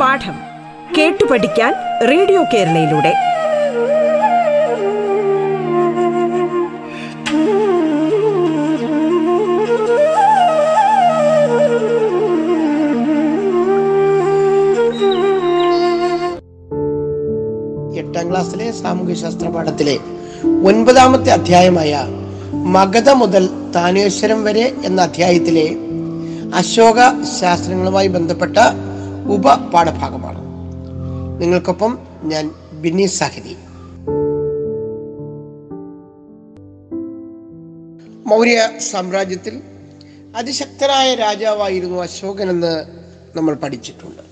പാഠം കേട്ടു പഠിക്കാൻ റേഡിയോ കേരളയിലൂടെ. എട്ടാം ക്ലാസ്സിലെ സാമൂഹ്യശാസ്ത്ര പാഠത്തിലെ ഒൻപതാമത്തെ അധ്യായമായ മഗധ മുതൽ താനേശ്വരം വരെ എന്ന അധ്യായത്തിലെ അശോക ശാസ്ത്രങ്ങളുമായി ബന്ധപ്പെട്ട ഉപപാഠഭാഗമാണ്. നിങ്ങൾക്കൊപ്പം ഞാൻ ബിന്നി സാഹിതി. മൗര്യ സാമ്രാജ്യത്തിൽ അതിശക്തനായ രാജാവായിരുന്നു അശോകൻ എന്ന് നമ്മൾ പഠിച്ചിട്ടുണ്ട്.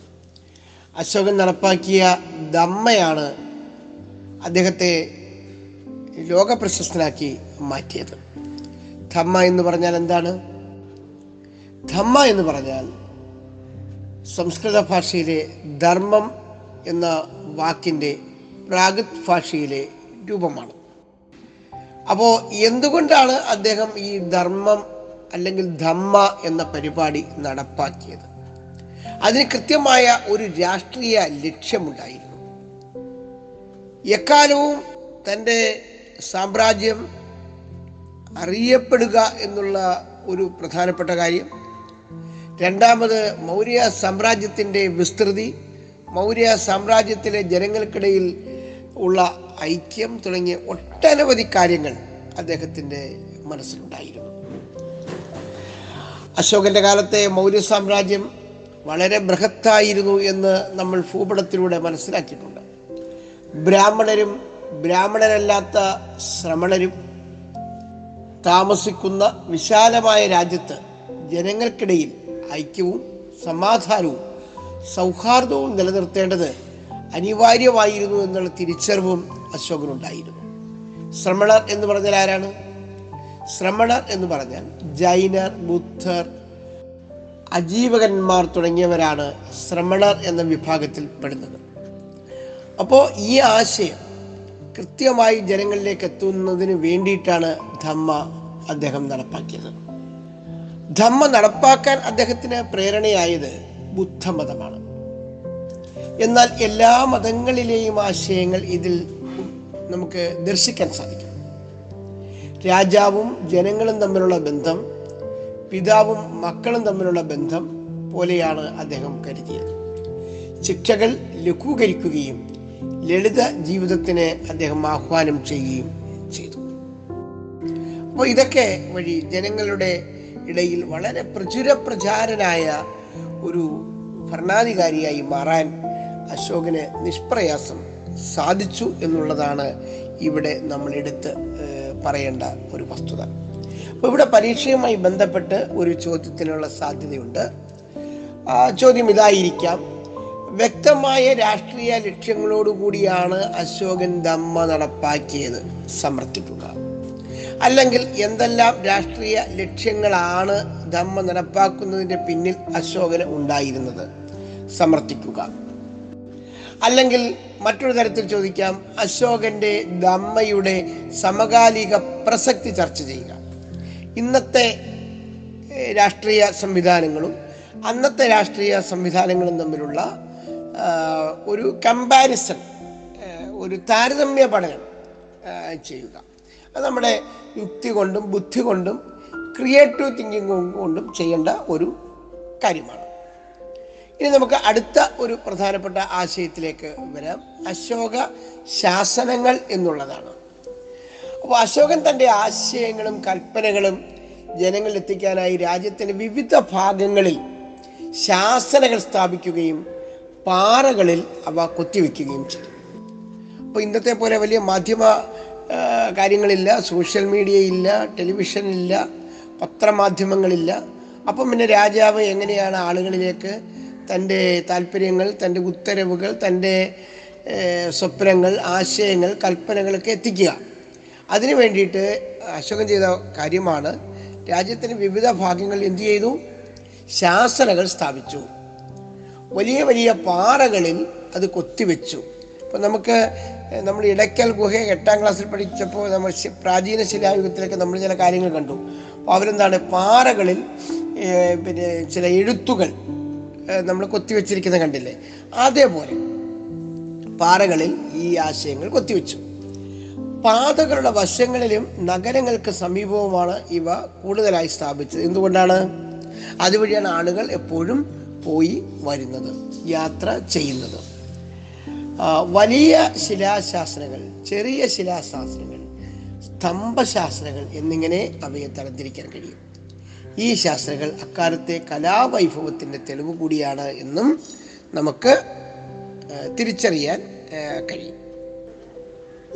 അശോകൻ നടപ്പാക്കിയ ദമ്മയാണ് അദ്ദേഹത്തെ ലോകപ്രശസ്തനാക്കി മാറ്റിയത്. ധമ്മ എന്ന് പറഞ്ഞാൽ എന്താണ്? ധമ്മ എന്ന് പറഞ്ഞാൽ സംസ്കൃത ഭാഷയിലെ ധർമ്മം എന്ന വാക്കിന്റെ പ്രാകൃത് ഭാഷയിലെ രൂപമാണ്. അപ്പോൾ എന്തുകൊണ്ടാണ് അദ്ദേഹം ഈ ധർമ്മം അല്ലെങ്കിൽ ധമ്മ എന്ന പരിപാടി നടപ്പാക്കിയത്? അതിന് കൃത്യമായ ഒരു രാഷ്ട്രീയ ലക്ഷ്യമുണ്ടായിരുന്നു. എക്കാലവും തന്റെ സാമ്രാജ്യം അറിയപ്പെടുക എന്നുള്ള ഒരു പ്രധാനപ്പെട്ട കാര്യം. രണ്ടാമത് മൗര്യ സാമ്രാജ്യത്തിന്റെ വിസ്തൃതി മൗര്യ സാമ്രാജ്യത്തിലെ ജനങ്ങൾക്കിടയിൽ ഉള്ള ഐക്യം തുടങ്ങിയ ഒട്ടനവധി കാര്യങ്ങൾ അദ്ദേഹത്തിന്റെ മനസ്സിലുണ്ടായിരുന്നു. അശോകന്റെ കാലത്തെ മൗര്യ സാമ്രാജ്യം വളരെ ബൃഹത്തായിരുന്നു എന്ന് നമ്മൾ ഭൂപടത്തിലൂടെ മനസ്സിലാക്കിയിട്ടുണ്ട്. ബ്രാഹ്മണരും ബ്രാഹ്മണരല്ലാത്ത ശ്രമണരും താമസിക്കുന്ന വിശാലമായ രാജ്യത്ത് ജനങ്ങൾക്കിടയിൽ ഐക്യവും സമാധാനവും സൗഹാർദ്ദവും നിലനിർത്തേണ്ടത് അനിവാര്യമായിരുന്നു എന്നുള്ള തിരിച്ചറിവും അശോകനുണ്ടായിരുന്നു. ശ്രമണർ എന്ന് പറഞ്ഞാൽ ആരാണ്? ശ്രമണർ എന്ന് പറഞ്ഞാൽ ജൈനർ ബുദ്ധർ അജീവകന്മാർ തുടങ്ങിയവരാണ് ശ്രമണർ എന്ന വിഭാഗത്തിൽ പെടുന്നത്. അപ്പോൾ ഈ ആശയം കൃത്യമായി ജനങ്ങളിലേക്ക് എത്തുന്നതിന് വേണ്ടിയിട്ടാണ് ധമ്മ അദ്ദേഹം നടപ്പാക്കിയത്. ധമ്മ നടപ്പാക്കാൻ അദ്ദേഹത്തിന് പ്രേരണയായത് ബുദ്ധമതമാണ്. എന്നാൽ എല്ലാ മതങ്ങളിലെയും ആശയങ്ങൾ ഇതിൽ നമുക്ക് ദർശിക്കാൻ സാധിക്കും. രാജാവും ജനങ്ങളും തമ്മിലുള്ള ബന്ധം പിതാവും മക്കളും തമ്മിലുള്ള ബന്ധം പോലെയാണ് അദ്ദേഹം കരുതിയത്. ശിക്ഷകൾ ലഘൂകരിക്കുകയും ലളിത ജീവിതത്തിന് അദ്ദേഹം ആഹ്വാനം ചെയ്യുകയും ചെയ്തു. അപ്പോൾ ഇതൊക്കെ വഴി ജനങ്ങളുടെ ഇടയിൽ വളരെ പ്രചുര പ്രചാരനായ ഒരു ഭരണാധികാരിയായി മാറാൻ അശോകന് നിഷ്പ്രയാസം സാധിച്ചു എന്നുള്ളതാണ് ഇവിടെ നമ്മൾ എടുത്ത് പറയേണ്ട ഒരു വസ്തുത. അപ്പോൾ ഇവിടെ പരീക്ഷയുമായി ബന്ധപ്പെട്ട് ഒരു ചോദ്യത്തിനുള്ള സാധ്യതയുണ്ട്. ചോദ്യം ഇതായിരിക്കാം. വ്യക്തമായ രാഷ്ട്രീയ ലക്ഷ്യങ്ങളോടുകൂടിയാണ് അശോകൻ ദമ്മ നടപ്പാക്കിയത്. സമർത്ഥിക്കുക. അല്ലെങ്കിൽ എന്തെല്ലാം രാഷ്ട്രീയ ലക്ഷ്യങ്ങളാണ് ധമ്മ നടപ്പാക്കുന്നതിന്റെ പിന്നിൽ അശോകന് ഉണ്ടായിരുന്നത്. സമർത്ഥിക്കുക. അല്ലെങ്കിൽ മറ്റൊരു തരത്തിൽ ചോദിക്കാം അശോകന്റെ ദമ്മയുടെ സമകാലിക പ്രസക്തി ചർച്ച ചെയ്യുക. ഇന്നത്തെ രാഷ്ട്രീയ സംവിധാനങ്ങളും അന്നത്തെ രാഷ്ട്രീയ സംവിധാനങ്ങളും തമ്മിലുള്ള ഒരു കമ്പാരിസൺ ഒരു താരതമ്യ പഠനം ചെയ്യുക. അത് നമ്മുടെ യുക്തി കൊണ്ടും ബുദ്ധി കൊണ്ടും ക്രിയേറ്റീവ് തിങ്കിങ് കൊണ്ടും ചെയ്യേണ്ട ഒരു കാര്യമാണ്. ഇനി നമുക്ക് അടുത്ത ഒരു പ്രധാനപ്പെട്ട ആശയത്തിലേക്ക് വരാം. അശോക ശാസനങ്ങൾ എന്നുള്ളതാണ്. അപ്പോൾ അശോകൻ തന്റെ ആശയങ്ങളും കൽപ്പനകളും ജനങ്ങളിൽ എത്തിക്കാനായി രാജ്യത്തിന്റെ വിവിധ ഭാഗങ്ങളിൽ ശാസനകൾ സ്ഥാപിക്കുകയും പാറകളിൽ അവ കൊത്തിവെക്കുകയും ചെയ്തു. അപ്പോൾ ഇന്നത്തെ പോലെ വലിയ മാധ്യമ കാര്യങ്ങളില്ല സോഷ്യൽ മീഡിയ ഇല്ല ടെലിവിഷൻ ഇല്ല പത്രമാധ്യമങ്ങളില്ല. അപ്പം പിന്നെ രാജാവ് എങ്ങനെയാണ് ആളുകളിലേക്ക് തന്റെ താല്പര്യങ്ങൾ തന്റെ ഉത്തരവുകൾ തന്റെ സ്വപ്നങ്ങൾ ആശയങ്ങൾ കൽപ്പനകളൊക്കെ എത്തിക്കുക. അതിനു വേണ്ടിയിട്ട് അശോകൻ ചെയ്ത കാര്യമാണ് രാജ്യത്തിന് വിവിധ ഭാഗങ്ങളിൽ എന്തു ചെയ്തു? ശാസനകൾ സ്ഥാപിച്ചു. വലിയ വലിയ പാറകളിൽ അത് കൊത്തിവെച്ചു. ഇപ്പം നമുക്ക് നമ്മൾ ഇടയ്ക്കൽ ഗുഹ എട്ടാം ക്ലാസ്സിൽ പഠിച്ചപ്പോൾ നമ്മൾ പ്രാചീന ശിലായുഗത്തിലൊക്കെ നമ്മൾ ചില കാര്യങ്ങൾ കണ്ടു. അപ്പോൾ അവരെന്താണ് പാറകളിൽ പിന്നെ ചില എഴുത്തുകൾ നമ്മൾ കൊത്തിവെച്ചിരിക്കുന്നത് കണ്ടില്ലേ? അതേപോലെ പാറകളിൽ ഈ ആശയങ്ങൾ കൊത്തിവെച്ചു. പാതകളുടെ വശങ്ങളിലും നഗരങ്ങൾക്ക് സമീപവുമാണ് ഇവ കൂടുതലായി സ്ഥാപിച്ചത്. എന്തുകൊണ്ടാണ്? അതുവഴിയാണ് ആളുകൾ എപ്പോഴും പോയി വരുന്നത് യാത്ര ചെയ്യുന്നത്. വലിയ ശിലാശാസ്ത്രങ്ങൾ ചെറിയ ശിലാശാസനങ്ങൾ സ്തംഭശാസ്ത്രങ്ങൾ എന്നിങ്ങനെ അവയെ തരംതിരിക്കാൻ കഴിയും. ഈ ശാസ്ത്രങ്ങൾ അക്കാലത്തെ കലാവൈഭവത്തിന്റെ തെളിവ് കൂടിയാണ് എന്നും നമുക്ക് തിരിച്ചറിയാൻ കഴിയും.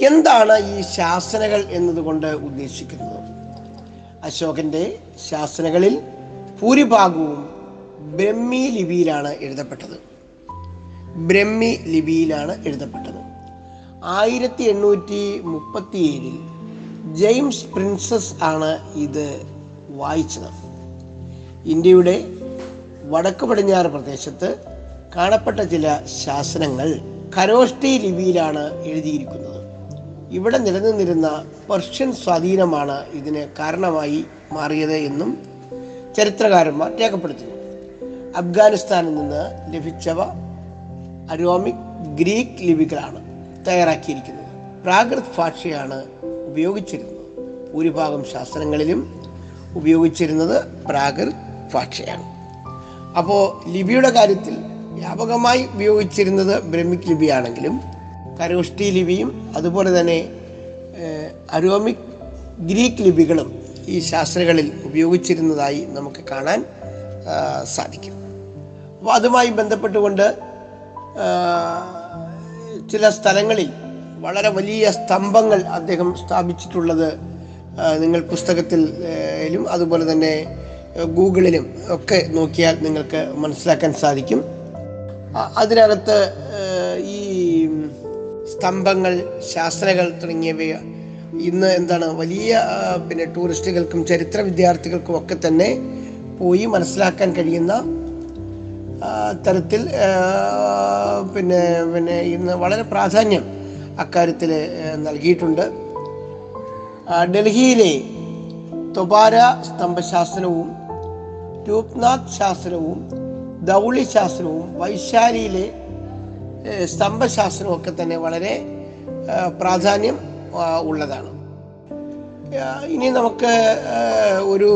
എന്താണ് ഈ ശാസനകൾ എന്നതുകൊണ്ട് ഉദ്ദേശിക്കുന്നത്? അശോകന്റെ ശാസനകളിൽ ഭൂരിഭാഗവും ബ്രഹ്മി ലിപിയിലാണ് എഴുതപ്പെട്ടത്. ബ്രഹ്മി ലിപിയിലാണ് എഴുതപ്പെട്ടത്. ആയിരത്തി എണ്ണൂറ്റി മുപ്പത്തി ഏഴിൽ ജെയിംസ് പ്രിൻസസ് ആണ് ഇത് വായിച്ചത്. ഇന്ത്യയുടെ വടക്ക് പടിഞ്ഞാറ് പ്രദേശത്ത് കാണപ്പെട്ട ചില ശാസനങ്ങൾ ഖരോഷ്ടി ലിപിയിലാണ് എഴുതിയിരിക്കുന്നത്. ഇവിടെ നിലനിന്നിരുന്ന പെർഷ്യൻ സ്വാധീനമാണ് ഇതിന് കാരണമായി മാറിയത് എന്നും ചരിത്രകാരന്മാർ രേഖപ്പെടുത്തുന്നു. അഫ്ഗാനിസ്ഥാനിൽ നിന്ന് ലഭിച്ചവ അരോമിക് ഗ്രീക്ക് ലിപികളാണ് തയ്യാറാക്കിയിരിക്കുന്നത്. പ്രാകൃത് ഭാഷയാണ് ഉപയോഗിച്ചിരുന്നത്. ഭൂരിഭാഗം ശാസ്ത്രങ്ങളിലും ഉപയോഗിച്ചിരുന്നത് പ്രാകൃത് ഭാഷയാണ്. അപ്പോൾ ലിപിയുടെ കാര്യത്തിൽ വ്യാപകമായി ഉപയോഗിച്ചിരുന്നത് ബ്രഹ്മിക് ലിപിയാണെങ്കിലും കരോഷ്ടി ലിപിയും അതുപോലെ തന്നെ അരോമിക് ഗ്രീക്ക് ലിപികളും ഈ ശാസ്ത്രങ്ങളിൽ ഉപയോഗിച്ചിരുന്നതായി നമുക്ക് കാണാൻ സാധിക്കും. അപ്പോൾ അതുമായി ബന്ധപ്പെട്ടുകൊണ്ട് ചില സ്ഥലങ്ങളിൽ വളരെ വലിയ സ്തംഭങ്ങൾ അദ്ദേഹം സ്ഥാപിച്ചിട്ടുള്ളത് നിങ്ങൾ പുസ്തകത്തിലും അതുപോലെ തന്നെ ഗൂഗിളിലും ഒക്കെ നോക്കിയാൽ നിങ്ങൾക്ക് മനസ്സിലാക്കാൻ സാധിക്കും. അതിനകത്ത് ഈ സ്തംഭങ്ങൾ ശാസ്ത്രകൾ തുടങ്ങിയവ ഇന്ന് എന്താണ് വലിയ പിന്നെ ടൂറിസ്റ്റുകൾക്കും ചരിത്ര വിദ്യാർത്ഥികൾക്കും ഒക്കെ തന്നെ പോയി മനസ്സിലാക്കാൻ കഴിയുന്ന തരത്തിൽ പിന്നെ പിന്നെ ഇന്ന് വളരെ പ്രാധാന്യം അക്കാര്യത്തിൽ നൽകിയിട്ടുണ്ട്. ഡൽഹിയിലെ തൊബാര സ്തംഭശാസ്ത്രവും രൂപ്നാഥ് ശാസ്ത്രവും ധൗളി ശാസ്ത്രവും വൈശാലിയിലെ സ്തംഭശാസ്ത്രവും ഒക്കെ തന്നെ വളരെ പ്രാധാന്യം ഉള്ളതാണ്. ഇനി നമുക്ക് ഒരു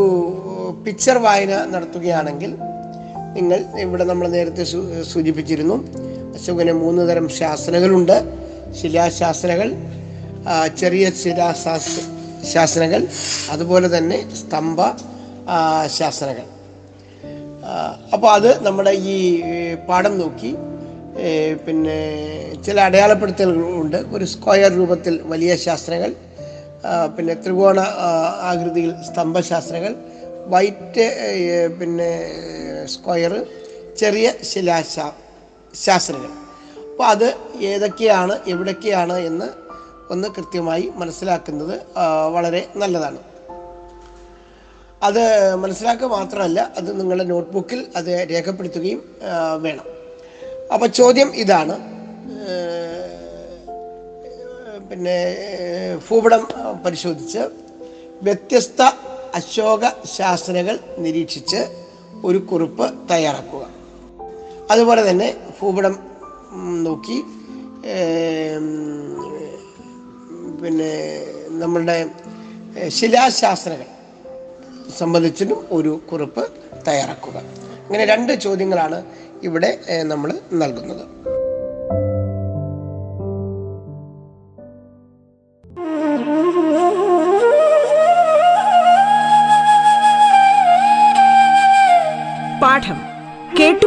പിക്ചർ വായന നടത്തുകയാണെങ്കിൽ നിങ്ങൾ ഇവിടെ നമ്മൾ നേരത്തെ സൂചിപ്പിച്ചിരുന്നു അശോകന് മൂന്ന് തരം ശാസനകളുണ്ട്. ശിലാശാസനകൾ ചെറിയ ശിലാശാസ് ശാസനകൾ അതുപോലെ തന്നെ സ്തംഭ ശാസനകൾ. അപ്പോൾ അത് നമ്മുടെ ഈ പാഠം നോക്കി പിന്നെ ചില അടയാളപ്പെടുത്തലുകൾ ഉണ്ട് ഒരു സ്ക്വയർ രൂപത്തിൽ വലിയ ശാസ്ത്രങ്ങൾ പിന്നെ ത്രികോണ ആകൃതിയിൽ സ്തംഭശാസ്ത്രങ്ങൾ വൈറ്റ് പിന്നെ സ്ക്വയർ ചെറിയ ശിലാശാ ശാസ്ത്രങ്ങൾ. അപ്പോൾ അത് ഏതൊക്കെയാണ് എവിടൊക്കെയാണ് എന്ന് ഒന്ന് കൃത്യമായി മനസ്സിലാക്കുന്നത് വളരെ നല്ലതാണ്. അത് മനസ്സിലാക്കുക മാത്രമല്ല അത് നിങ്ങളുടെ നോട്ട്ബുക്കിൽ അത് രേഖപ്പെടുത്തുകയും വേണം. അപ്പോൾ ചോദ്യം ഇതാണ്. പിന്നെ ഭൂപടം പരിശോധിച്ച് വ്യത്യസ്ത അശോക ശാസനകൾ നിരീക്ഷിച്ച് ഒരു കുറിപ്പ് തയ്യാറാക്കുക. അതുപോലെ തന്നെ ഭൂപടം നോക്കി പിന്നെ നമ്മളുടെ ശിലാശാസ്ത്രങ്ങൾ സംബന്ധിച്ചിട്ടും ഒരു കുറിപ്പ് തയ്യാറാക്കുക. ഇങ്ങനെ രണ്ട് ചോദ്യങ്ങളാണ് ഇവിടെ നമ്മൾ നൽകുന്നത്.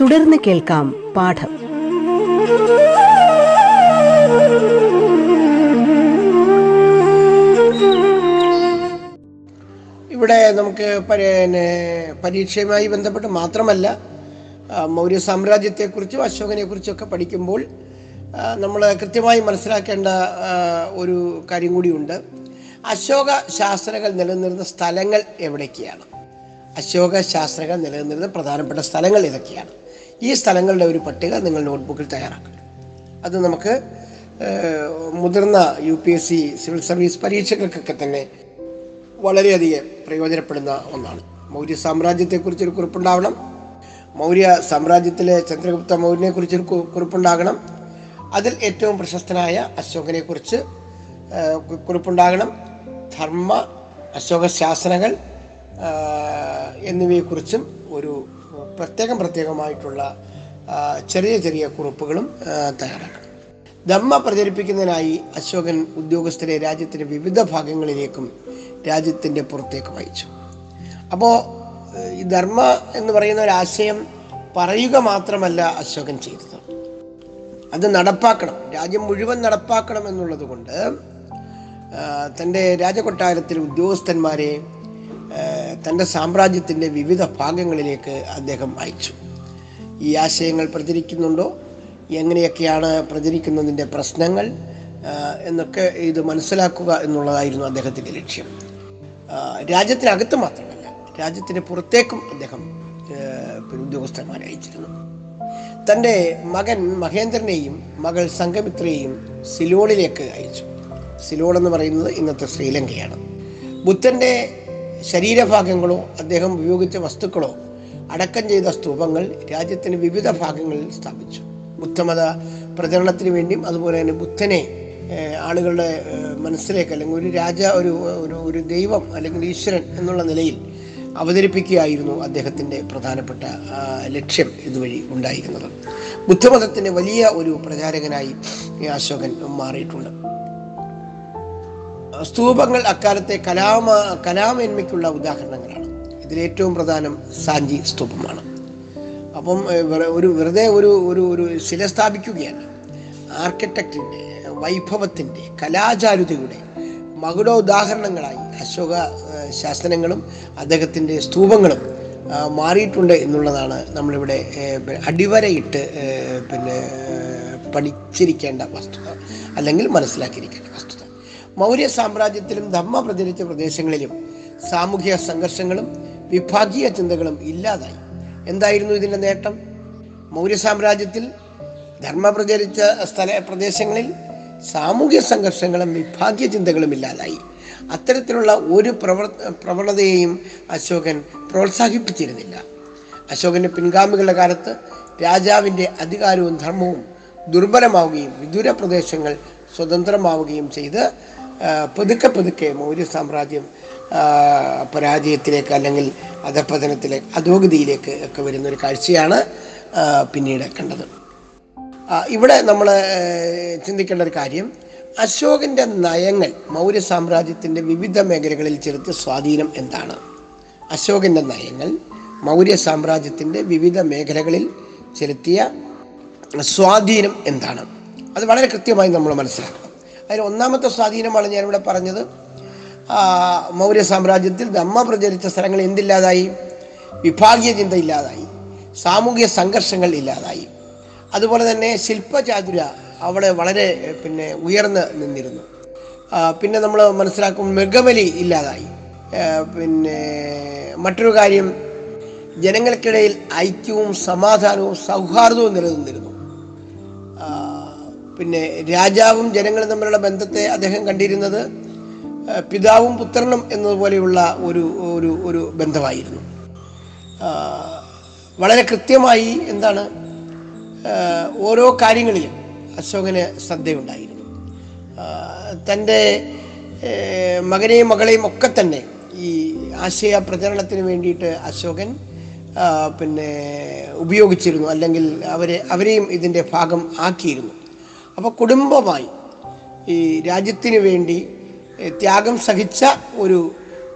തുടർന്ന് കേൾക്കാം പാഠം. ഇവിടെ നമുക്ക് പരീക്ഷയുമായി ബന്ധപ്പെട്ട് മാത്രമല്ല മൗര്യ സാമ്രാജ്യത്തെക്കുറിച്ചും അശോകനെക്കുറിച്ചും ഒക്കെ പഠിക്കുമ്പോൾ നമ്മൾ കൃത്യമായി മനസ്സിലാക്കേണ്ട ഒരു കാര്യം കൂടിയുണ്ട്. അശോക ശാസ്ത്രകൾ നിലനിന്നിരുന്ന സ്ഥലങ്ങൾ എവിടെയൊക്കെയാണ് അശോക ശാസ്ത്രങ്ങൾ നിലനിന്നിരുന്ന പ്രധാനപ്പെട്ട സ്ഥലങ്ങൾ ഏതൊക്കെയാണ്? ഈ സ്ഥലങ്ങളുടെ ഒരു പട്ടിക നിങ്ങൾ നോട്ട്ബുക്കിൽ തയ്യാറാക്കുക അത് നമുക്ക് മുതിർന്ന U P S C civil service പരീക്ഷകൾക്കൊക്കെ തന്നെ വളരെയധികം പ്രയോജനപ്പെടുന്ന ഒന്നാണ്. മൗര്യ സാമ്രാജ്യത്തെക്കുറിച്ചൊരു കുറിപ്പുണ്ടാവണം. മൗര്യ സാമ്രാജ്യത്തിലെ ചന്ദ്രഗുപ്ത മൗര്യനെ കുറിച്ചൊരു കു- കുറിപ്പുണ്ടാകണം. അതിൽ ഏറ്റവും പ്രശസ്തനായ അശോകനെ കുറിച്ച് കുറിപ്പുണ്ടാകണം. ധർമ്മ അശോക ശാസനകൾ എന്നിവയെക്കുറിച്ചും ഒരു പ്രത്യേകം പ്രത്യേകമായിട്ടുള്ള ചെറിയ ചെറിയ കുറിപ്പുകളും തയ്യാറാക്കണം. ധമ്മ പ്രചരിപ്പിക്കുന്നതിനായി അശോകൻ ഉദ്യോഗസ്ഥരെ രാജ്യത്തിന്റെ വിവിധ ഭാഗങ്ങളിലേക്കും രാജ്യത്തിന്റെ പുറത്തേക്കും അയച്ചു അപ്പോൾ ഈ ധർമ്മ എന്ന് പറയുന്ന ഒരു ആശയം പറയുക മാത്രമല്ല അശോകൻ ചെയ്തത്. അത് നടപ്പാക്കണം. രാജ്യം മുഴുവൻ നടപ്പാക്കണം എന്നുള്ളത് കൊണ്ട് തന്റെ രാജകൊട്ടാരത്തിലെ ഉദ്യോഗസ്ഥന്മാരെ തന്റെ സാമ്രാജ്യത്തിന്റെ വിവിധ ഭാഗങ്ങളിലേക്ക് അദ്ദേഹം അയച്ചു. ഈ ആശയങ്ങൾ പ്രചരിക്കുന്നുണ്ടോ? എങ്ങനെയൊക്കെയാണ് പ്രചരിക്കുന്നതിന്റെ പ്രശ്നങ്ങൾ? എന്നൊക്കെ ഇത് മനസ്സിലാക്കുക എന്നുള്ളതായിരുന്നു അദ്ദേഹത്തിന്റെ ലക്ഷ്യം. രാജ്യത്തിനകത്ത് മാത്രമല്ല രാജ്യത്തിന് പുറത്തേക്കും അദ്ദേഹം ഉദ്യോഗസ്ഥന്മാരെ അയച്ചിരുന്നു. തന്റെ മകൻ മഹേന്ദ്രനെയും മകൾ സംഘമിത്രയെയും സിലോണിലേക്ക് അയച്ചു. സിലോൺ എന്ന് പറയുന്നത് ഇന്നത്തെ ശ്രീലങ്കയാണ്. ബുദ്ധന്റെ ശരീരഭാഗങ്ങളോ അദ്ദേഹം ഉപയോഗിച്ച വസ്തുക്കളോ അടക്കം ചെയ്ത സ്തൂപങ്ങൾ രാജ്യത്തിന് വിവിധ ഭാഗങ്ങളിൽ സ്ഥാപിച്ചു. ബുദ്ധമത പ്രചരണത്തിന് വേണ്ടിയും അതുപോലെ തന്നെ ബുദ്ധനെ ആളുകളുടെ മനസ്സിലേക്ക് അല്ലെങ്കിൽ ഒരു രാജ ഒരു ഒരു ദൈവം അല്ലെങ്കിൽ ഈശ്വരൻ എന്നുള്ള നിലയിൽ അവതരിപ്പിക്കുകയായിരുന്നു അദ്ദേഹത്തിന്റെ പ്രധാനപ്പെട്ട ലക്ഷ്യം ഇതുവഴി ഉണ്ടായിരുന്നത്. ബുദ്ധമതത്തിന്റെ വലിയ ഒരു പ്രചാരകനായി അശോകൻ മാറിയിട്ടുണ്ട്. സ്തൂപങ്ങൾ അക്കാലത്തെ കലാമ കലാമേന്മയ്ക്കുള്ള ഉദാഹരണങ്ങളാണ്. ഇതിലേറ്റവും പ്രധാനം സാഞ്ചി സ്തൂപമാണ്. അപ്പം ഒരു വെറുതെ ഒരു ഒരു ഒരു ശില സ്ഥാപിക്കുകയാണ് ആർക്കിടെക്റ്റിന്റെ വൈഭവത്തിന്റെ കലാചാരുതയുടെ മകുടോദാഹരണങ്ങളായി അശോക ശാസനങ്ങളും അദ്ദേഹത്തിന്റെ സ്തൂപങ്ങളും മാറിയിട്ടുണ്ട് എന്നുള്ളതാണ് നമ്മളിവിടെ അടിവരയിട്ട് പിന്നെ പഠിച്ചിരിക്കേണ്ട വസ്തുത. അല്ലെങ്കിൽ മനസ്സിലാക്കിയിരിക്കേണ്ട വസ്തുത. മൗര്യ സാമ്രാജ്യത്തിലും ധമ്മ പ്രചരിച്ച പ്രദേശങ്ങളിലും സാമൂഹ്യ സംഘർഷങ്ങളും വിഭാഗീയ ചിന്തകളും ഇല്ലാതായി. എന്തായിരുന്നു ഇതിന്റെ നേട്ടം? മൗര്യ സാമ്രാജ്യത്തിൽ ധർമ്മ പ്രചരിച്ച സ്ഥല പ്രദേശങ്ങളിൽ സാമൂഹ്യ സംഘർഷങ്ങളും വിഭാഗീയ ചിന്തകളും ഇല്ലാതായി. അത്തരത്തിലുള്ള ഒരു പ്രവർ പ്രവണതയെയും അശോകൻ പ്രോത്സാഹിപ്പിച്ചിരുന്നില്ല. അശോകന്റെ പിൻഗാമികളുടെ കാലത്ത് രാജാവിന്റെ അധികാരവും ധർമ്മവും ദുർബലമാവുകയും വിദൂര പ്രദേശങ്ങൾ സ്വതന്ത്രമാവുകയും ചെയ്ത് പതുക്കെ പതുക്കെ മൗര്യ സാമ്രാജ്യം പരാജയത്തിലേക്ക് അല്ലെങ്കിൽ അധപതനത്തിലേക്ക് അധോഗതിയിലേക്ക് ഒക്കെ വരുന്ന ഒരു കാഴ്ചയാണ് പിന്നീട് കണ്ടത്. ഇവിടെ നമ്മൾ ചിന്തിക്കേണ്ട ഒരു കാര്യം. അശോകന്റെ നയങ്ങൾ മൗര്യ സാമ്രാജ്യത്തിന്റെ വിവിധ മേഖലകളിൽ ചെലുത്തിയ സ്വാധീനം എന്താണ്? അശോകന്റെ നയങ്ങൾ മൗര്യ സാമ്രാജ്യത്തിന്റെ വിവിധ മേഖലകളിൽ ചെലുത്തിയ സ്വാധീനം എന്താണ്? അത് വളരെ കൃത്യമായി നമ്മൾ മനസ്സിലാക്കണം. അതിൽ ഒന്നാമത്തെ സ്വാധീനമാണ് ഞാനിവിടെ പറഞ്ഞത്. മൗര്യ സാമ്രാജ്യത്തിൽ ധമ്മ പ്രചരിച്ച സ്ഥലങ്ങൾ എന്തില്ലാതായി? വിഭാഗീയ ചിന്ത ഇല്ലാതായി സാമൂഹിക സംഘർഷങ്ങൾ ഇല്ലാതായി. അതുപോലെ തന്നെ ശില്പചാതുര അവിടെ വളരെ പിന്നെ ഉയർന്ന് നിന്നിരുന്നു. പിന്നെ നമ്മൾ മനസ്സിലാക്കും മൃഗബലി ഇല്ലാതായി. പിന്നെ മറ്റൊരു കാര്യം ജനങ്ങൾക്കിടയിൽ ഐക്യവും സമാധാനവും സൗഹാർദ്ദവും നിലനിന്നിരുന്നു. പിന്നെ രാജാവും ജനങ്ങളും തമ്മിലുള്ള ബന്ധത്തെ അദ്ദേഹം കണ്ടിരുന്നത് പിതാവും പുത്രനും എന്നതുപോലെയുള്ള ഒരു ഒരു ഒരു ബന്ധമായിരുന്നു. വളരെ കൃത്യമായി എന്താണ് ഓരോ കാര്യങ്ങളിലും അശോകന് ശ്രദ്ധയുണ്ടായിരുന്നു. തന്റെ മകനെയും മകളെയും ഒക്കെ തന്നെ ഈ ആശയ പ്രചരണത്തിന് വേണ്ടിയിട്ട് അശോകൻ പിന്നെ ഉപയോഗിച്ചിരുന്നു. അല്ലെങ്കിൽ അവരെ അവരെയും ഇതിന്റെ ഭാഗം ആക്കിയിരുന്നു. അപ്പോൾ കുടുംബമായി ഈ രാജ്യത്തിന് വേണ്ടി ത്യാഗം സഹിച്ച ഒരു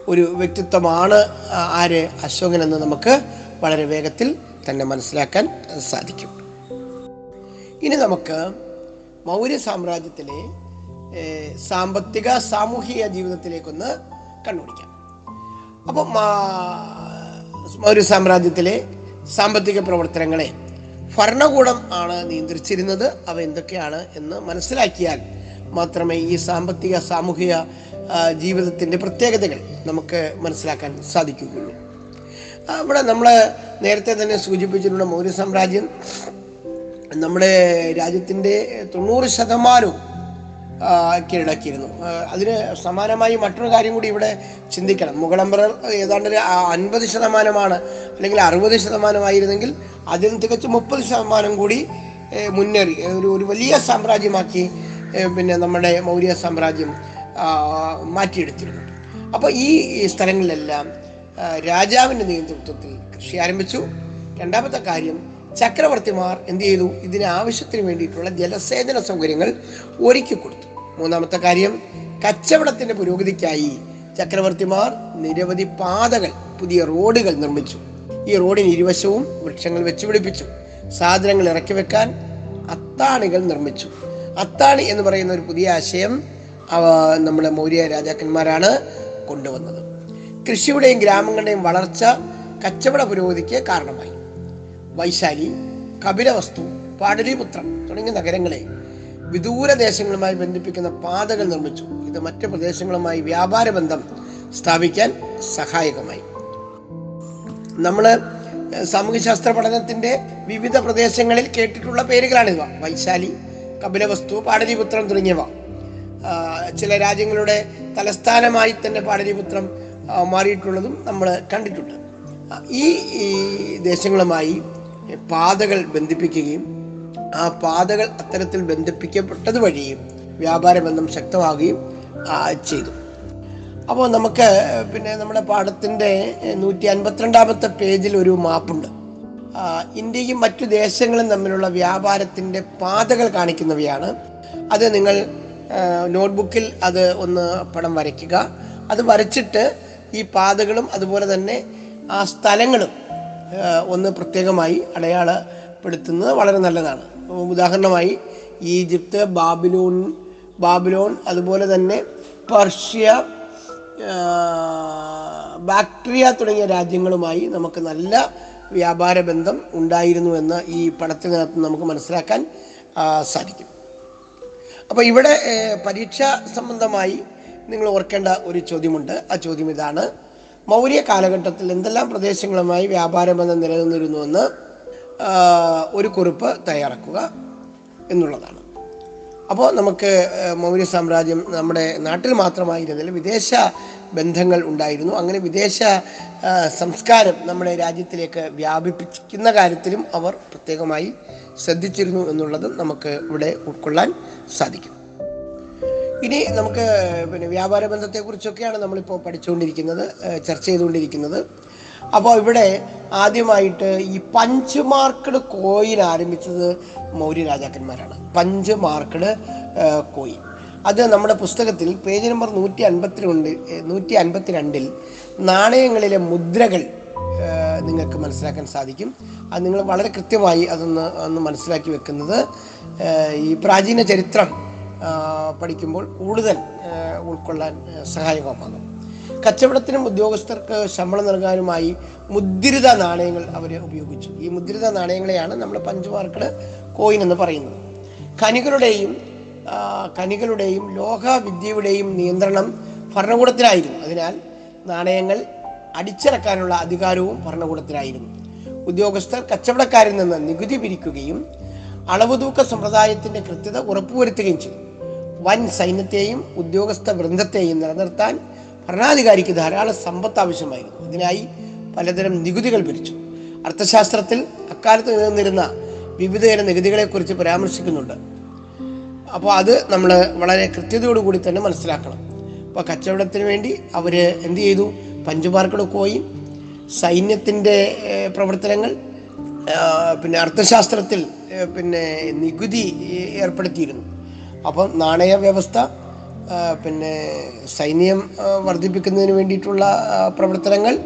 ഒരു വ്യക്തിത്വമാണ് ആര്? അശോകൻ എന്ന് നമുക്ക് വളരെ വേഗത്തിൽ തന്നെ മനസ്സിലാക്കാൻ സാധിക്കും. ഇനി നമുക്ക് മൗര്യ സാമ്രാജ്യത്തിലെ സാമ്പത്തിക സാമൂഹിക ജീവിതത്തിലേക്കൊന്ന് കണ്ടുപിടിക്കാം. അപ്പം മൗര്യ സാമ്രാജ്യത്തിലെ സാമ്പത്തിക പ്രവർത്തനങ്ങളെ ഭരണകൂടം ആണ് നിയന്ത്രിച്ചിരുന്നത്. അവ എന്തൊക്കെയാണ് എന്ന് മനസ്സിലാക്കിയാൽ മാത്രമേ ഈ സാമ്പത്തിക സാമൂഹിക ജീവിതത്തിന്റെ പ്രത്യേകതകൾ നമുക്ക് മനസ്സിലാക്കാൻ സാധിക്കുകയുള്ളൂ. ഇവിടെ നമ്മൾ നേരത്തെ തന്നെ സൂചിപ്പിച്ചിട്ടുള്ള മൗര്യ സാമ്രാജ്യം. നമ്മുടെ രാജ്യത്തിന്റെ തൊണ്ണൂറ് ശതമാനവും കീഴടക്കിയിരുന്നു. അതിന് സമാനമായി മറ്റൊരു കാര്യം കൂടി ഇവിടെ ചിന്തിക്കണം. മുഗളംബറർ ഏതാണ്ട് ഒരു അൻപത് ശതമാനമാണ് അല്ലെങ്കിൽ അറുപത് ശതമാനമായിരുന്നെങ്കിൽ അതിന് തികച്ച് മുപ്പത് ശതമാനം കൂടി മുന്നേറി. ഒരു ഒരു വലിയ സാമ്രാജ്യമാക്കി പിന്നെ നമ്മുടെ മൗര്യ സാമ്രാജ്യം മാറ്റിയെടുത്തിരുന്നു. അപ്പോൾ ഈ സ്ഥലങ്ങളിലെല്ലാം രാജാവിന്റെ നേതൃത്വത്തിൽ കൃഷി ആരംഭിച്ചു. രണ്ടാമത്തെ കാര്യം ചക്രവർത്തിമാർ എന്ത് ചെയ്തു? ഇതിന് ആവശ്യത്തിന് വേണ്ടിയിട്ടുള്ള ജലസേചന സൗകര്യങ്ങൾ ഒരുക്കി കൊടുത്തു മൂന്നാമത്തെ കാര്യം കച്ചവടത്തിന്റെ പുരോഗതിക്കായി ചക്രവർത്തിമാർ നിരവധി പാതകൾ പുതിയ റോഡുകൾ നിർമ്മിച്ചു. ഈ റോഡിന് ഇരുവശവും വൃക്ഷങ്ങൾ വെച്ചുപിടിപ്പിച്ചു. സാധനങ്ങൾ ഇറക്കി വെക്കാൻ അത്താണികൾ നിർമ്മിച്ചു. അത്താണി എന്ന് പറയുന്ന ഒരു പുതിയ ആശയം നമ്മുടെ മൗര്യ രാജാക്കന്മാരാണ് കൊണ്ടുവന്നത്. കൃഷിയുടെയും ഗ്രാമങ്ങളുടെയും വളർച്ച കച്ചവട പുരോഗതിക്ക് കാരണമായി. വൈശാലി കപിലവസ്തു പാടലിപുത്രം തുടങ്ങിയ നഗരങ്ങളെ വിദൂര ദേശങ്ങളുമായി ബന്ധിപ്പിക്കുന്ന പാതകൾ നിർമ്മിച്ചു. ഇത് മറ്റ് പ്രദേശങ്ങളുമായി വ്യാപാര ബന്ധം സ്ഥാപിക്കാൻ സഹായകമായി. നമ്മൾ സാമൂഹ്യശാസ്ത്ര പഠനത്തിന്റെ വിവിധ പ്രദേശങ്ങളിൽ കേട്ടിട്ടുള്ള പേരുകളാണിവ വൈശാലി കപിലവസ്തു പാടലിപുത്രം തുടങ്ങിയവ. ചില രാജ്യങ്ങളുടെ തലസ്ഥാനമായി തന്നെ പാടലിപുത്രം മാറിയിട്ടുള്ളതും നമ്മൾ കണ്ടിട്ടുണ്ട്. ഈ ദേശങ്ങളുമായി പാതകൾ ബന്ധിപ്പിക്കുകയും ആ പാതകൾ അത്തരത്തിൽ ബന്ധിപ്പിക്കപ്പെട്ടത് വഴിയും വ്യാപാര ബന്ധം ശക്തമാകുകയും ചെയ്തു. അപ്പോൾ നമുക്ക് പിന്നെ നമ്മുടെ പാഠത്തിന്റെ നൂറ്റി അൻപത്തിരണ്ടാമത്തെ പേജിൽ ഒരു മാപ്പുണ്ട്. ഇന്ത്യയും മറ്റു ദേശങ്ങളും തമ്മിലുള്ള വ്യാപാരത്തിന്റെ പാതകൾ കാണിക്കുന്നവയാണ്. അത് നിങ്ങൾ നോട്ട്ബുക്കിൽ അത് ഒന്ന് പടം വരയ്ക്കുക. അത് വരച്ചിട്ട് ഈ പാതകളും അതുപോലെ തന്നെ ആ സ്ഥലങ്ങളും ഒന്ന് പ്രത്യേകമായി അടയാളപ്പെടുത്തുന്നത് വളരെ നല്ലതാണ്. ഉദാഹരണമായി ഈജിപ്ത് ബാബിലോൺ ബാബിലോൺ അതുപോലെ തന്നെ പർഷ്യ ബാക്ടീരിയ തുടങ്ങിയ രാജ്യങ്ങളുമായി നമുക്ക് നല്ല വ്യാപാര ബന്ധം ഉണ്ടായിരുന്നു എന്ന് ഈ പടത്തിനകത്ത് നമുക്ക് മനസ്സിലാക്കാൻ സാധിക്കും. അപ്പോൾ ഇവിടെ പരീക്ഷ സംബന്ധമായി നിങ്ങൾ ഓർക്കേണ്ട ഒരു ചോദ്യമുണ്ട്. ആ ചോദ്യം ഇതാണ് മൗര്യ കാലഘട്ടത്തിൽ എന്തെല്ലാം പ്രദേശങ്ങളുമായി വ്യാപാര ബന്ധം നിലനിന്നിരുന്നുവെന്ന് ഒരു കുറിപ്പ് തയ്യാറാക്കുക എന്നുള്ളതാണ്. അപ്പോൾ നമുക്ക് മൗര്യ സാമ്രാജ്യം നമ്മുടെ നാട്ടിൽ മാത്രമായിരുന്നില്ല വിദേശ ബന്ധങ്ങൾ ഉണ്ടായിരുന്നു. അങ്ങനെ വിദേശ സംസ്കാരം നമ്മുടെ രാജ്യത്തിലേക്ക് വ്യാപിപ്പിക്കുന്ന കാര്യത്തിലും അവർ പ്രത്യേകമായി ശ്രദ്ധിച്ചിരുന്നു എന്നുള്ളതും നമുക്ക് ഇവിടെ ഉൾക്കൊള്ളാൻ സാധിക്കും. ഇനി നമുക്ക് പിന്നെ വ്യാപാര ബന്ധത്തെക്കുറിച്ചൊക്കെയാണ് നമ്മളിപ്പോൾ പഠിച്ചുകൊണ്ടിരിക്കുന്നത് ചർച്ച ചെയ്തുകൊണ്ടിരിക്കുന്നത്. അപ്പോൾ ഇവിടെ ആദ്യമായിട്ട് ഈ പഞ്ച് മാർക്കഡ് കോയിൻ ആരംഭിച്ചത് മൗര്യ രാജാക്കന്മാരാണ്. പഞ്ച് മാർക്കഡ് കോയിൻ അത് നമ്മുടെ പുസ്തകത്തിൽ പേജ് നമ്പർ നൂറ്റി അൻപത്തിരണ്ട് നൂറ്റി അൻപത്തിരണ്ടിൽ നാണയങ്ങളിലെ മുദ്രകൾ നിങ്ങൾക്ക് മനസ്സിലാക്കാൻ സാധിക്കും. അത് നിങ്ങൾ വളരെ കൃത്യമായി അതൊന്ന് ഒന്ന് മനസ്സിലാക്കി വെക്കുന്നത് ഈ പ്രാചീന ചരിത്രം പഠിക്കുമ്പോൾ കൂടുതൽ ഉൾക്കൊള്ളാൻ സഹായകമാകും. കച്ചവടത്തിനും ഉദ്യോഗസ്ഥർക്ക് ശമ്പളം നൽകാനുമായി മുദ്രിത നാണയങ്ങൾ അവർ ഉപയോഗിച്ചു. ഈ മുദ്രിത നാണയങ്ങളെയാണ് നമ്മൾ പഞ്ചുമാർക്കട് കോയിൻ എന്ന് പറയുന്നത്. ഖനികളുടെയും ഖനികളുടെയും ലോഹവിദ്യയുടെയും നിയന്ത്രണം ഭരണകൂടത്തിലായിരുന്നു അതിനാൽ നാണയങ്ങൾ അടിച്ചിറക്കാനുള്ള അധികാരവും ഭരണകൂടത്തിലായിരുന്നു ഉദ്യോഗസ്ഥർ കച്ചവടക്കാരിൽ നിന്ന് നികുതി പിരിക്കുകയും അളവ് തൂക്ക സമ്പ്രദായത്തിന്റെ കൃത്യത ഉറപ്പുവരുത്തുകയും ചെയ്തു. വൻ സൈന്യത്തെയും ഉദ്യോഗസ്ഥ വൃന്ദത്തെയും നിലനിർത്താൻ ഭരണാധികാരിക്ക് ധാരാളം സമ്പത്ത് ആവശ്യമായിരുന്നു ഇതിനായി പലതരം നികുതികൾ പിരിച്ചു. അർത്ഥശാസ്ത്രത്തിൽ അക്കാലത്ത് നിലനിന്നിരുന്ന വിവിധതരം നികുതികളെക്കുറിച്ച് പരാമർശിക്കുന്നുണ്ട്. അപ്പോൾ അത് നമ്മൾ വളരെ കൃത്യതയോടുകൂടി തന്നെ മനസ്സിലാക്കണം. അപ്പോൾ കച്ചവടത്തിന് വേണ്ടി അവർ എന്ത് ചെയ്തു? പഞ്ചുമാർക്കട് കോയിൻ സൈന്യത്തിന്റെ പ്രവർത്തനങ്ങൾ പിന്നെ അർത്ഥശാസ്ത്രത്തിൽ പിന്നെ നികുതി ഏർപ്പെടുത്തിയിരുന്നു. അപ്പം നാണയ വ്യവസ്ഥ പിന്നെ സൈന്യം വർദ്ധിപ്പിക്കുന്നതിന് വേണ്ടിയിട്ടുള്ള പ്രവർത്തനങ്ങൾ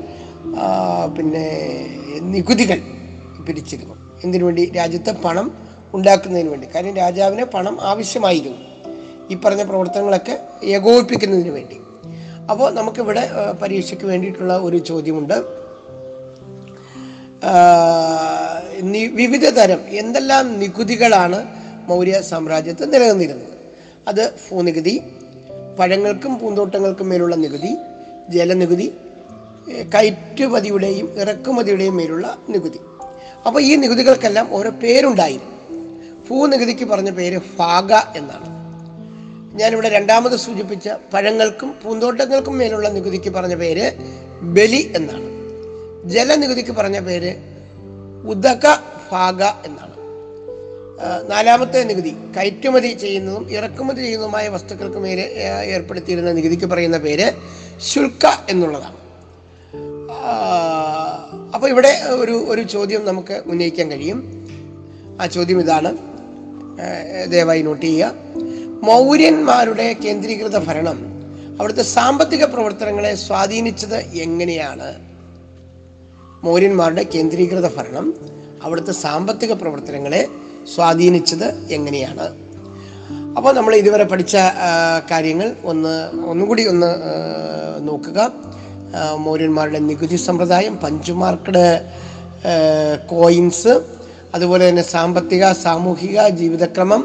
പിന്നെ നികുതികൾ പിരിച്ചിരുന്നു. എന്തിനു വേണ്ടി? രാജ്യത്തെ പണം ഉണ്ടാക്കുന്നതിന് വേണ്ടി. കാര്യം രാജാവിന് പണം ആവശ്യമായിരുന്നു. ഈ പറഞ്ഞ പ്രവർത്തനങ്ങളൊക്കെ ഏകോപിപ്പിക്കുന്നതിന് വേണ്ടി. അപ്പോൾ നമുക്കിവിടെ പരീക്ഷയ്ക്ക് വേണ്ടിയിട്ടുള്ള ഒരു ചോദ്യമുണ്ട്. വിവിധ തരം എന്തെല്ലാം നികുതികളാണ് മൗര്യ സാമ്രാജ്യത്ത് നിലനിന്നിരുന്നത്? അത് ഭൂനികുതി പഴങ്ങൾക്കും പൂന്തോട്ടങ്ങൾക്കും മേലുള്ള നികുതി ജലനികുതി കയറ്റുമതിയുടെയും ഇറക്കുമതിയുടെയും മേലുള്ള നികുതി. അപ്പോൾ ഈ നികുതികൾക്കെല്ലാം ഓരോ പേരുണ്ടായിരുന്നു. ഭൂനികുതിക്ക് പറഞ്ഞ പേര് ഫാഗ എന്നാണ്. ഞാനിവിടെ രണ്ടാമത് സൂചിപ്പിച്ച പഴങ്ങൾക്കും പൂന്തോട്ടങ്ങൾക്കും മേലുള്ള നികുതിക്ക് പറഞ്ഞ പേര് ബലി എന്നാണ്. ജലനികുതിക്ക് പറഞ്ഞ പേര് ഉദക ഫാഗ എന്നാണ്. നാലാമത്തെ നികുതി കയറ്റുമതി ചെയ്യുന്നതും ഇറക്കുമതി ചെയ്യുന്നതുമായ വസ്തുക്കൾക്ക് മേലെ ഏർപ്പെടുത്തിയിരുന്ന നികുതിക്ക് പറയുന്ന പേര് ശുൽക്ക എന്നുള്ളതാണ്. അപ്പോൾ ഇവിടെ ഒരു ഒരു ചോദ്യം നമുക്ക് ഉന്നയിക്കാൻ കഴിയും. ആ ചോദ്യം ഇതാണ്. ദയവായി നോട്ട് ചെയ്യുക. മൗര്യന്മാരുടെ കേന്ദ്രീകൃത ഭരണം അവിടുത്തെ സാമ്പത്തിക പ്രവർത്തനങ്ങളെ സ്വാധീനിച്ചത് എങ്ങനെയാണ്? മൗര്യന്മാരുടെ കേന്ദ്രീകൃത ഭരണം അവിടുത്തെ സാമ്പത്തിക പ്രവർത്തനങ്ങളെ സ്വാധീനിച്ചത് എങ്ങനെയാണ്? അപ്പോൾ നമ്മൾ ഇതുവരെ പഠിച്ച കാര്യങ്ങൾ ഒന്ന് ഒന്നുകൂടി ഒന്ന് നോക്കുക. മൗര്യന്മാരുടെ നികുതി സമ്പ്രദായം പഞ്ചുമാർക്കഡ് കോയിൻസ് അതുപോലെ തന്നെ സാമ്പത്തിക സാമൂഹിക ജീവിതക്രമം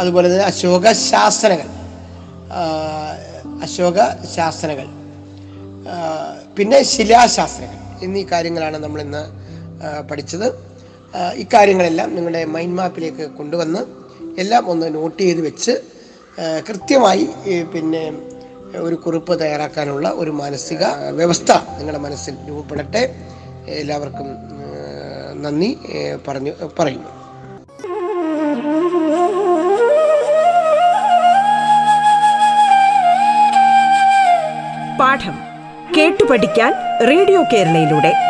അതുപോലെ തന്നെ അശോക ശാസനകൾ അശോക ശാസനകൾ പിന്നെ ശിലാശാസ്ത്രങ്ങൾ എന്നീ കാര്യങ്ങളാണ് നമ്മൾ ഇന്ന് പഠിച്ചത്. ഇക്കാര്യങ്ങളെല്ലാം നിങ്ങളുടെ മൈൻഡ് മാപ്പിലേക്ക് കൊണ്ടുവന്ന് എല്ലാം ഒന്ന് നോട്ട് ചെയ്ത് വെച്ച് കൃത്യമായി പിന്നെ ഒരു കുറിപ്പ് തയ്യാറാക്കാനുള്ള ഒരു മാനസിക വ്യവസ്ഥ നിങ്ങളുടെ മനസ്സിൽ രൂപപ്പെടട്ടെ. എല്ലാവർക്കും നന്ദി പറഞ്ഞു പറയുന്നു. പാഠം കേട്ടു പഠിക്കാൻ റേഡിയോ കേരളയിലൂടെ.